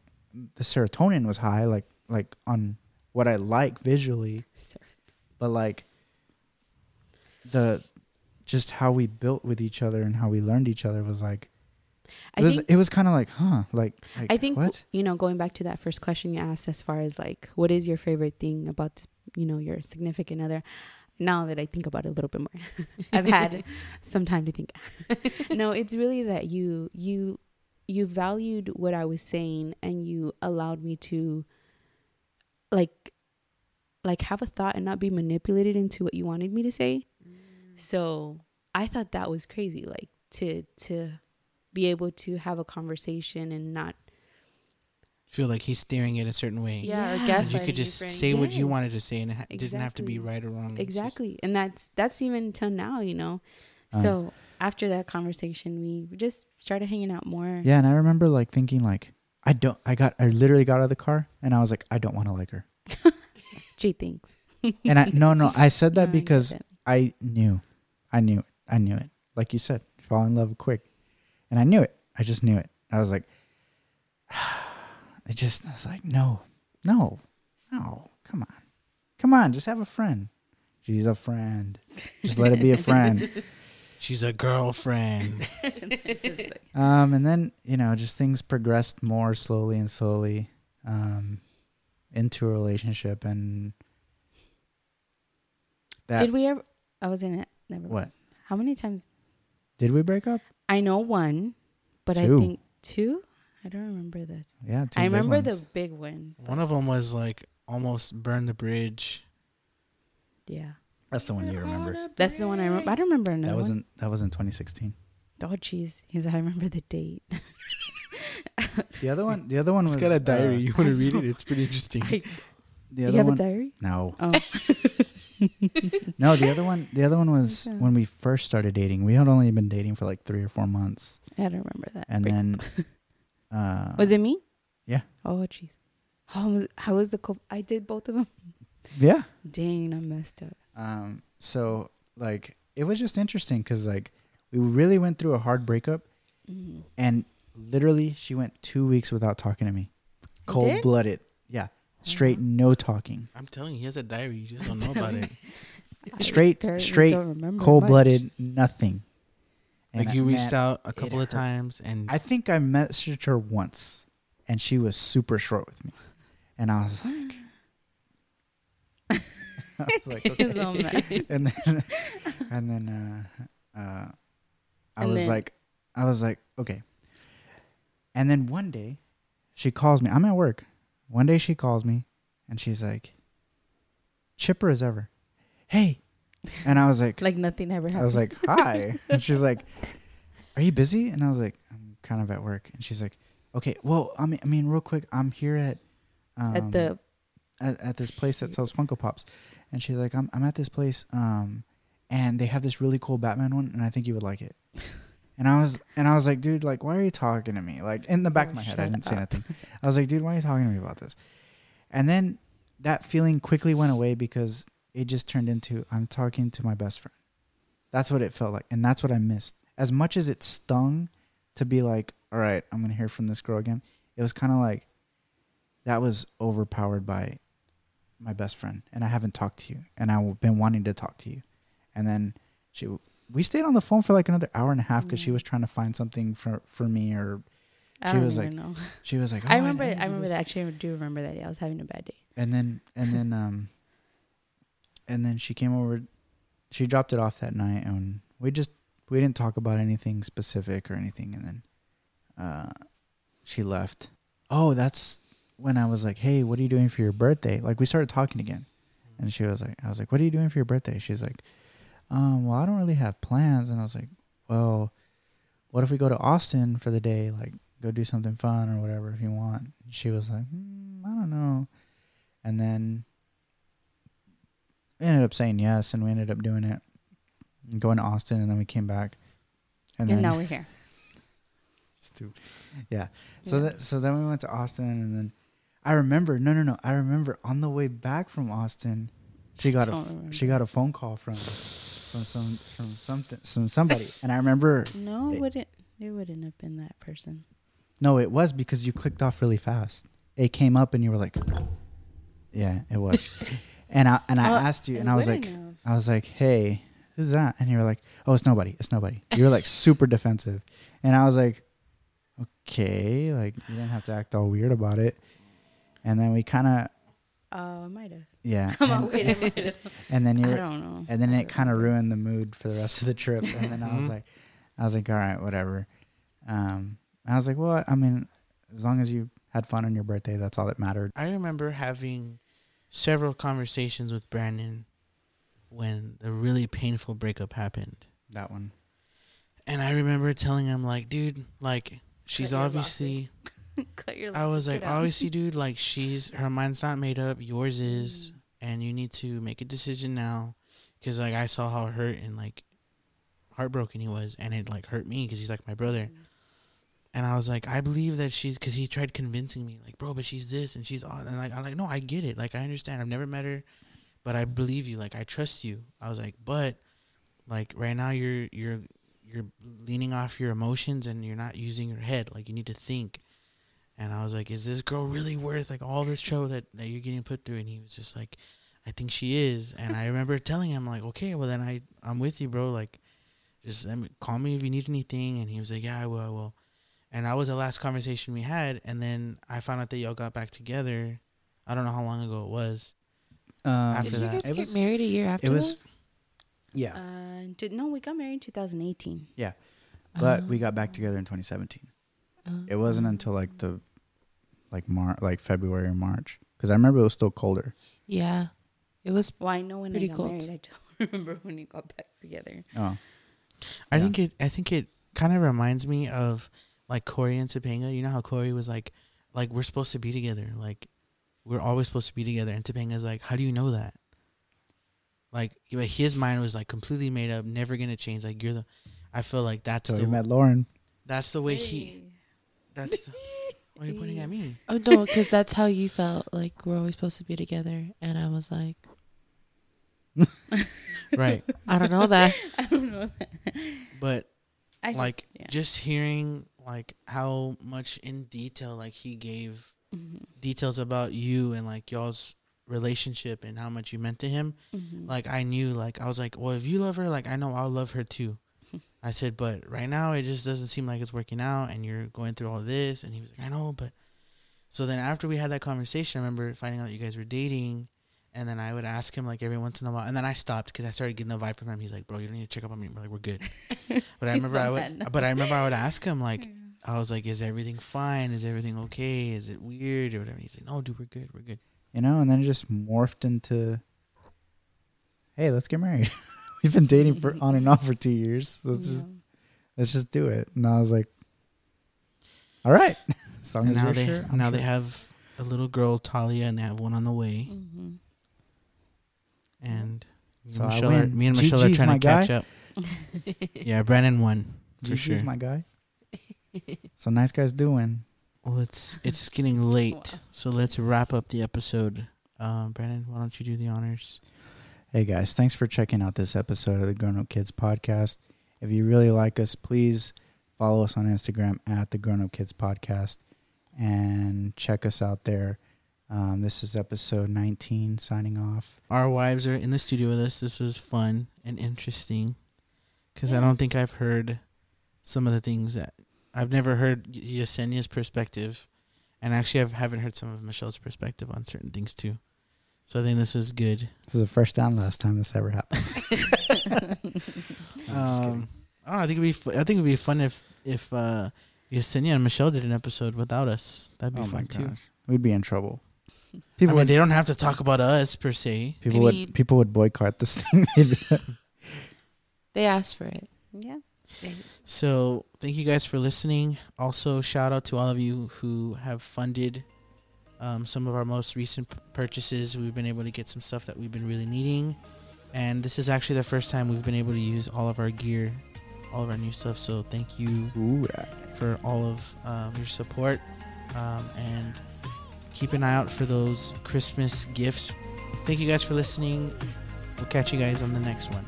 the serotonin was high like like on what I like visually but like the just how we built with each other and how we learned each other was like I it was think it was kind of like huh like, like I think what you know, going back to that first question you asked, as far as like, what is your favorite thing about this, you know your significant other? Now that I think about it a little bit more, I've had some time to think. no, it's really that you you you valued what I was saying and you allowed me to like like have a thought and not be manipulated into what you wanted me to say. So I thought that was crazy, like to to be able to have a conversation and not Feel like he's steering it a certain way. Yeah, or Yeah. And gaslighting you could just friend. say what you wanted to say, and it ha- didn't have to be right or wrong. It's just- exactly and that's that's even till now you know Um, so after that conversation we just started hanging out more. Yeah and i remember like thinking like i don't i got i literally got out of the car and i was like i don't want to like her. She thinks. and i no no i said that No, because it. i knew i knew it i knew it. Like you said fall in love quick. And i knew it i just knew it. I was like it just i was like no no no come on. Come on just have a friend. She's a friend. Just let it be a friend She's a girlfriend. Um, and then you know, just things progressed more slowly and slowly, um, into a relationship, and that did we ever i was in it never mind. what how many times did we break up? i know one but Two. i think two i don't remember that Yeah, two i big remember the big one One of them was like almost burned the bridge. yeah That's the one you remember. that's the one i remember i don't remember another That wasn't that was in 2016. oh jeez because i remember the date The other one, the other one was It's got a diary. uh, you want to read it? It's pretty interesting. I, the you other have one, a diary no, oh no, the other one, the other one was Okay. when we first started dating. We had only been dating for like three or four months, i don't remember that and break- then, uh, was it me yeah. oh jeez how was, how was the co- i did both of them yeah, dang i messed up Um, so like it was just interesting because like we really went through a hard breakup, Mhm. and literally she went two weeks without talking to me, cold blooded. Yeah, straight no talking, I'm telling you, he has a diary. You just don't know about it. Straight apparently straight cold blooded, nothing. Like And you I- reached man, out a couple of times, and I think I messaged her once, and she was super short with me, and I was like, I was like, okay. He's all mad. and then and then uh uh I And was then- like I was like, okay. And then one day she calls me. I'm at work. One day she calls me and she's like chipper as ever. Hey. And I was like like nothing ever happened. I was like, "Hi." and she's like, "Are you busy?" And I was like, "I'm kind of at work." And she's like, "Okay, well, I mean I mean real quick, I'm here at um, at the at, at this place that sells Funko Pops, and she's like, I'm I'm at this place, um, and they have this really cool Batman one, and I think you would like it. And I was and I was like, dude, like, why are you talking to me? Like in the back Oh, of my head, I didn't say up. nothing. I was like, dude, why are you talking to me about this? And then that feeling quickly went away because it just turned into I'm talking to my best friend. That's what it felt like, and that's what I missed. As much as it stung to be like, all right, I'm gonna hear from this girl again. It was kind of like that was overpowered by my best friend, and I haven't talked to you, and I've been wanting to talk to you." And then she, we stayed on the phone for like another hour and a half because she Mm. was trying to find something for for me, or I She don't was even know. she was like, I "Oh, remember. didn't I remember that. Actually, I do remember that. Yeah, I was having a bad day. And then and then um, and then she came over. She dropped it off that night, and we just we didn't talk about anything specific or anything. And then uh, she left. Oh, that's when I was like, "Hey, what are you doing for your birthday?" Like we started talking again, and she was like, "I was like, what are you doing for your birthday?" She's like, "Um, well, I don't really have plans." And I was like, "Well, what if we go to Austin for the day? Like, go do something fun or whatever if you want." She was like, mm, "I don't know," and then we ended up saying yes, and we ended up doing it, and going to Austin, and then we came back, and, And, then now we're here. Yeah. So Yeah. that so then we went to Austin and then I remember no no no I remember on the way back from Austin she got a remember. she got a phone call from from some from something some somebody and I remember No, it- wouldn't. It wouldn't have been that person. no it was because you clicked off really fast it came up and you were like yeah it was and I and I Oh, asked you and I was like have. I was like hey who's that and you were like oh it's nobody it's nobody you were like super defensive and I was like okay like you didn't have to act all weird about it and then we kind of Oh, I might have. yeah Come and, on, wait and then you I don't know. and then it kind of ruined the mood for the rest of the trip and then i was Mhm. like i was like all right whatever um i was like well i mean as long as you had fun on your birthday that's all that mattered I remember having several conversations with Brandon when the really painful breakup happened. that one And I remember telling him like, dude, like she's obviously Cut your I was like, obviously, dude, like she's her mind's not made up. Yours is, Mm. and you need to make a decision now, because like I saw how hurt and like heartbroken he was, and it like hurt me because he's like my brother. And I was like, I believe that she's because he tried convincing me, like, bro, but she's this and she's all, and like I'm like, no, I get it, like I understand. I've never met her, but I believe you, like I trust you. I was like, but like right now you're you're you're leaning off your emotions and you're not using your head. Like you need to think. And I was like, is this girl really worth like all this trouble that, that you're getting put through? And he was just like, I think she is. And I remember telling him like, okay, well then I I'm with you, bro. Like, just let me, call me if you need anything. And he was like, yeah, I will, I will. And that was the last conversation we had. And then I found out that y'all got back together. I don't know how long ago it was. um, After Did you that. guys it get was married a year after it was that? yeah Uh, did, no, we got married in 2018. Yeah, but Oh. we got back together in 2017 Oh. it wasn't until like the like mar like february or march because i remember it was still colder Yeah. It was Well, I know when Pretty I got cold. married. I don't remember when we got back together. oh I Yeah. think it. I think it kind of reminds me of like Corey and Topanga. You know how Corey was like, like we're supposed to be together. Like we're always supposed to be together. And Topanga's like, how do you know that? Like he- like, his mind was like completely made up, never gonna change. Like you're the. I feel like that's so the we met lauren that's the way he. That's. Why are you pointing at me? Oh no, because that's how you felt. Like we're always supposed to be together, and I was like, Right, I don't know that. I don't know. That. but I like just, yeah. just hearing like how much in detail like he gave Mhm. details about you and like y'all's relationship and how much you meant to him Mhm. like i knew like i was like well if you love her like i know i'll love her too i said but right now it just doesn't seem like it's working out and you're going through all this and he was like i know but so then after we had that conversation i remember finding out you guys were dating and then i would ask him like every once in a while and then i stopped because i started getting the vibe from him he's like bro you don't need to check up on me we're like we're good but i remember i would mad but i remember i would ask him like I was like, "Is everything fine? Is everything okay? Is it weird or whatever?" He's like, "No, dude, we're good. We're good." you know and then it just morphed into hey let's get married we've been dating for on and off for two years let's just let's just do it and i was like all right as long And as now they sure now sure. they have a little girl, Talia, and they have one on the way. Mhm. And me So and I Michelle, are, me and Michelle are trying my to catch up. Yeah, Brandon won for GG's sure. my guy so nice guys doing Well, it's it's getting late, so let's wrap up the episode. Um, Brandon, why don't you do the honors? Hey guys, thanks for checking out this episode of the Grown Up Kids podcast. If you really like us, please follow us on Instagram at the Grown Up Kids podcast and check us out there. Um, this is episode 19. Signing off. Our wives are in the studio with us. This was fun and interesting because I don't think I've heard some of the things that I've never heard Yessenia's perspective, and actually I haven't heard some of Michelle's perspective on certain things too. So I think this was good. This is the first and last time this ever happens. I'm just kidding. Um, I don't know. I think it'd be. Fu- I think it'd be fun if if uh, Yessenia and Michelle did an episode without us. That'd be oh fun too. we'd be in trouble. I People mean, would they don't have to talk about us per se. people Maybe- would people would boycott this thing. They'd be like, They asked for it. yeah. So thank you guys for listening. Also, shout out to all of you who have funded um, some of our most recent purchases. We've been able to get some stuff that we've been really needing, and this is actually the first time we've been able to use all of our gear, all of our new stuff. So thank you for all of um, your support, um, and keep an eye out for those Christmas gifts. Thank you guys for listening. We'll catch you guys on the next one.